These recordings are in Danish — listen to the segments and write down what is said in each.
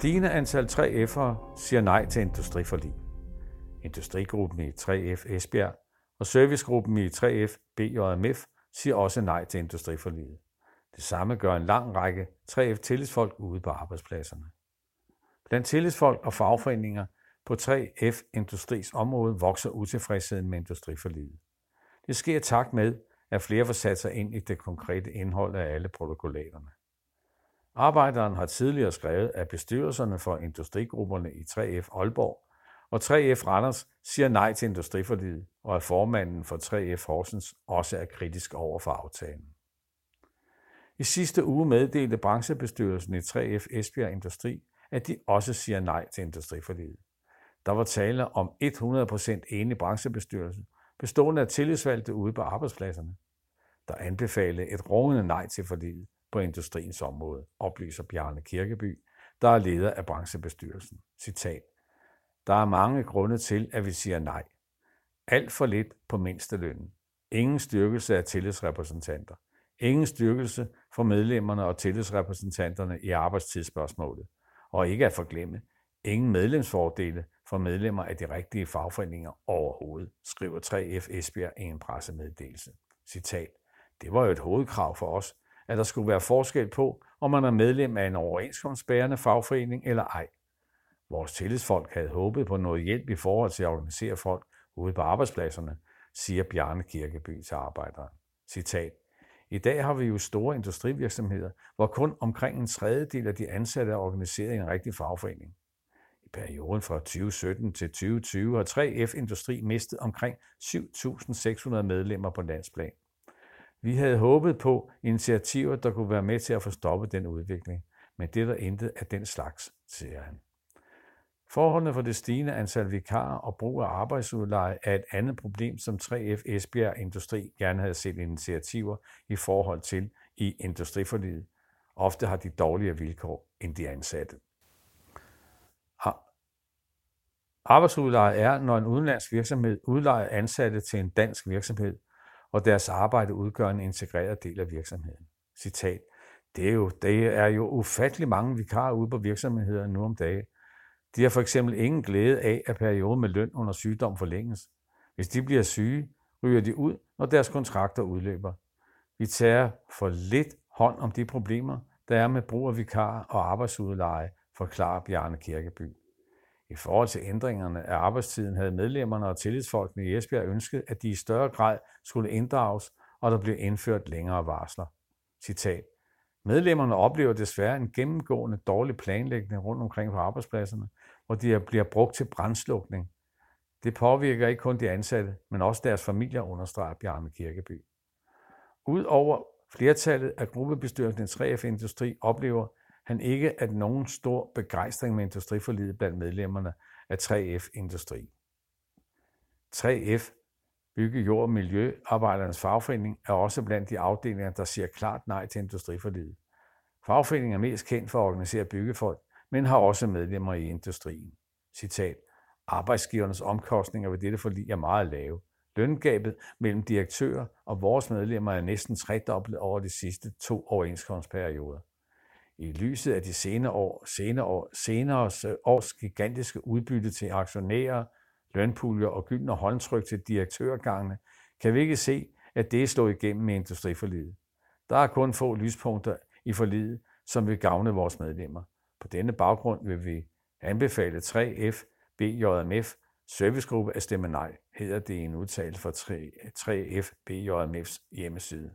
Stigende antal 3F'ere siger nej til industriforlig. Industrigruppen i 3F Esbjerg og servicegruppen i 3F BJMF siger også nej til industriforliget. Det samme gør en lang række 3F tillidsfolk ude på arbejdspladserne. Blandt tillidsfolk og fagforeninger på 3F Industris område vokser utilfredsheden med industriforliget. Det sker i takt med, at flere får sat sig ind i det konkrete indhold af alle protokollaterne. Arbejderen har tidligere skrevet, at bestyrelserne for industrigrupperne i 3F Aalborg og 3F Randers siger nej til industriforliget, og at formanden for 3F Horsens også er kritisk over for aftalen. I sidste uge meddelte branchebestyrelsen i 3F Esbjerg Industri, at de også siger nej til industriforliget. Der var tale om 100% enig branchebestyrelse, bestående af tillidsvalgte ude på arbejdspladserne, der anbefalede et rungende nej til forliget på industriens område, oplyser Bjarne Kirkeby, der er leder af branchebestyrelsen. Citat. Der er mange grunde til, at vi siger nej. Alt for lidt på mindstelønnen. Ingen styrkelse af tillidsrepræsentanter. Ingen styrkelse for medlemmerne og tillidsrepræsentanterne i arbejdstidsspørgsmålet. Og ikke at forglemme, ingen medlemsfordele for medlemmer af de rigtige fagforeninger overhovedet, skriver 3F Esbjerg i en pressemeddelelse. Citat. Det var jo et hovedkrav for os, at der skulle være forskel på, om man er medlem af en overenskomstbærende fagforening eller ej. Vores tillidsfolk havde håbet på noget hjælp i forhold til at organisere folk ude på arbejdspladserne, siger Bjarne Kirkeby til arbejderen. Citat. I dag har vi jo store industrivirksomheder, hvor kun omkring en tredjedel af de ansatte er organiseret i en rigtig fagforening. I perioden fra 2017 til 2020 har 3F Industri mistet omkring 7.600 medlemmer på landsplan. Vi havde håbet på initiativer, der kunne være med til at få stoppet den udvikling, men det er der intet af den slags, siger han. Forholdene for det stigende antal vikarer og brug af arbejdsudleje er et andet problem, som 3F Esbjerg Industri gerne havde set initiativer i forhold til i industriforliget. Ofte har de dårligere vilkår end de ansatte. Ah. Arbejdsudleje er, når en udenlandsk virksomhed udlejer ansatte til en dansk virksomhed, og deres arbejde udgør en integreret del af virksomheden. Citat. Det er jo, det er jo ufattelig mange vikarer ude på virksomhederne nu om dagen. De har for eksempel ingen glæde af, at perioden med løn under sygdom forlænges. Hvis de bliver syge, ryger de ud, når deres kontrakter udløber. Vi tager for lidt hånd om de problemer, der er med brug af vikar og arbejdsudleje, forklarer Bjarne Kirkeby. I forhold til ændringerne af arbejdstiden havde medlemmerne og tillidsfolkene i Esbjerg ønsket, at de i større grad skulle inddrages, og der blev indført længere varsler. Citat. Medlemmerne oplever desværre en gennemgående dårlig planlægning rundt omkring på arbejdspladserne, hvor de bliver brugt til brændslukning. Det påvirker ikke kun de ansatte, men også deres familier, understreger Bjarne Kirkeby. Udover flertallet af gruppebestyrelsen i 3F Industri oplever han ikke, at nogen stor begejstring med industriforlidet blandt medlemmerne af 3F Industri. 3F Bygge, Jord og Miljøarbejdernes Fagforening er også blandt de afdelinger, der siger klart nej til industriforlidet. Fagforeningen er mest kendt for at organisere byggefolk, men har også medlemmer i industrien. Citat. Arbejdsgivernes omkostninger ved dette forlig er meget lave. Løngabet mellem direktører og vores medlemmer er næsten tredoblet over de sidste to overenskomstperioder. I lyset af de senere, år, senere, år, senere års gigantiske udbytte til aktionærer, lønpuljer og gyldne håndtryk til direktørgangene, kan vi ikke se, at det er slået igennem med industriforliget. Der er kun få lyspunkter i forliget, som vil gavne vores medlemmer. På denne baggrund vil vi anbefale 3F, BJMF, servicegruppe at stemme nej, hedder det i en udtalelse fra 3F BJMF's hjemmeside.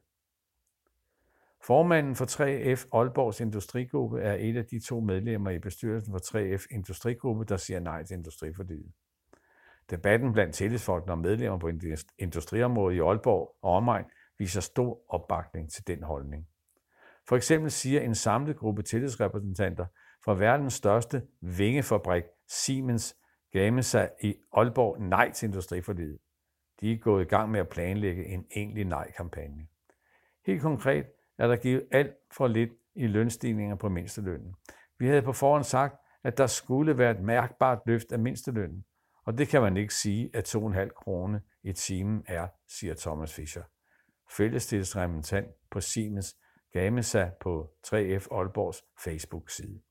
Formanden for 3F Aalborgs Industrigruppe er et af de to medlemmer i bestyrelsen for 3F Industrigruppe, der siger nej til industriforliget. Debatten blandt tillidsfolkene og medlemmer på industriområdet i Aalborg og omegn viser stor opbakning til den holdning. For eksempel siger en samlet gruppe tillidsrepræsentanter fra verdens største vingefabrik Siemens Gamesa i Aalborg nej til industriforlidet. De er gået i gang med at planlægge en egentlig nej-kampagne. Helt konkret er der givet alt for lidt i lønstigninger på mindstelønnen. Vi havde på forhånd sagt, at der skulle være et mærkbart løft af mindstelønnen, og det kan man ikke sige, at 2,5 kroner i timen er, siger Thomas Fischer. Fællestilsrepræsentant på Siemens Gamesa på 3F Aalborgs Facebook-side.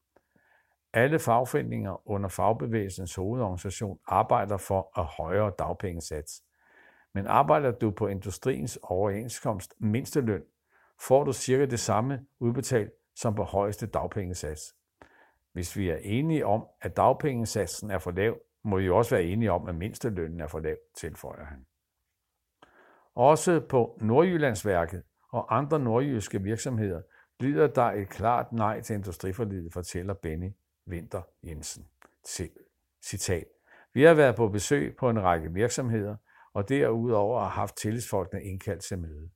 Alle fagforeninger under fagbevægelsens hovedorganisation arbejder for at højere dagpengesats. Men arbejder du på industriens overenskomst mindsteløn, får du cirka det samme udbetalt som på højeste dagpengesats. Hvis vi er enige om, at dagpengesatsen er for lav, må vi også være enige om, at mindstelønnen er for lav, tilføjer han. Også på Nordjyllandsværket og andre nordjyske virksomheder lyder der et klart nej til industriforlidet, fortæller Benny Winter Jensen. Citat. Vi har været på besøg på en række virksomheder, og derudover har haft tillidsfolkene indkaldt til møde.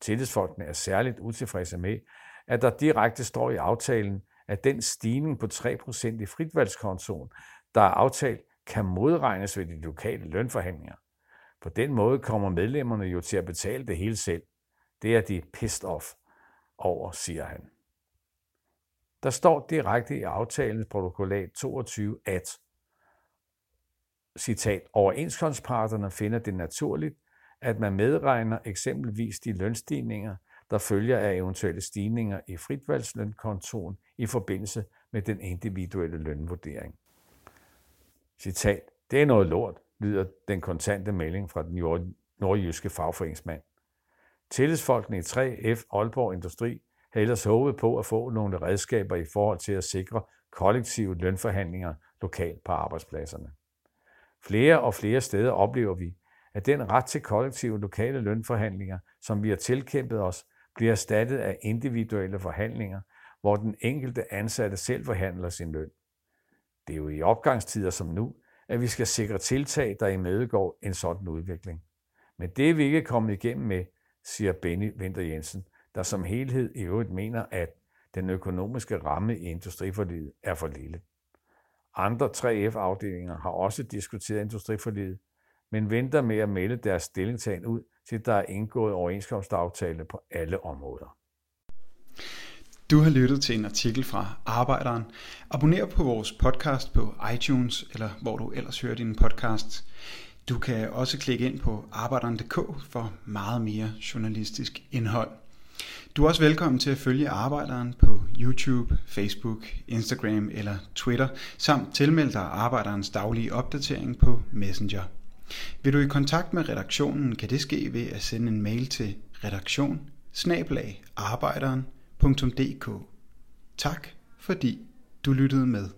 Tillidsfolkene er særligt utilfredse med, at der direkte står i aftalen, at den stigning på 3% i fritvalgskontoen, der er aftalt, kan modregnes ved de lokale lønforhandlinger. På den måde kommer medlemmerne jo til at betale det hele selv. Det er de pissed off over, siger han. Der står direkte i aftalens protokollat 22, at citat, overenskomstparterne finder det naturligt, at man medregner eksempelvis de lønstigninger, der følger af eventuelle stigninger i fritvalgslønkontoen i forbindelse med den individuelle lønvurdering. Citat, det er noget lort, lyder den kontante melding fra den nordjyske fagforeningsmand. Tillidsfolkene i 3F Aalborg Industri havde ellers håbet på at få nogle redskaber i forhold til at sikre kollektive lønforhandlinger lokalt på arbejdspladserne. Flere og flere steder oplever vi, at den ret til kollektive lokale lønforhandlinger, som vi har tilkæmpet os, bliver erstattet af individuelle forhandlinger, hvor den enkelte ansatte selv forhandler sin løn. Det er jo i opgangstider som nu, at vi skal sikre tiltag, der imødegår en sådan udvikling. Men det er vi ikke kommet igennem med, siger Benny Winter Jensen, der som helhed i øvrigt mener, at den økonomiske ramme i industriforliget er for lille. Andre 3F-afdelinger har også diskuteret industriforliget, men venter med at melde deres stillingtagen ud, til der er indgået overenskomstaftale på alle områder. Du har lyttet til en artikel fra Arbejderen. Abonner på vores podcast på iTunes, eller hvor du ellers hører din podcast. Du kan også klikke ind på arbejderen.dk for meget mere journalistisk indhold. Du er også velkommen til at følge Arbejderen på YouTube, Facebook, Instagram eller Twitter, samt tilmelde dig Arbejderens daglige opdatering på Messenger. Vil du i kontakt med redaktionen, kan det ske ved at sende en mail til redaktion Tak fordi du lyttede med.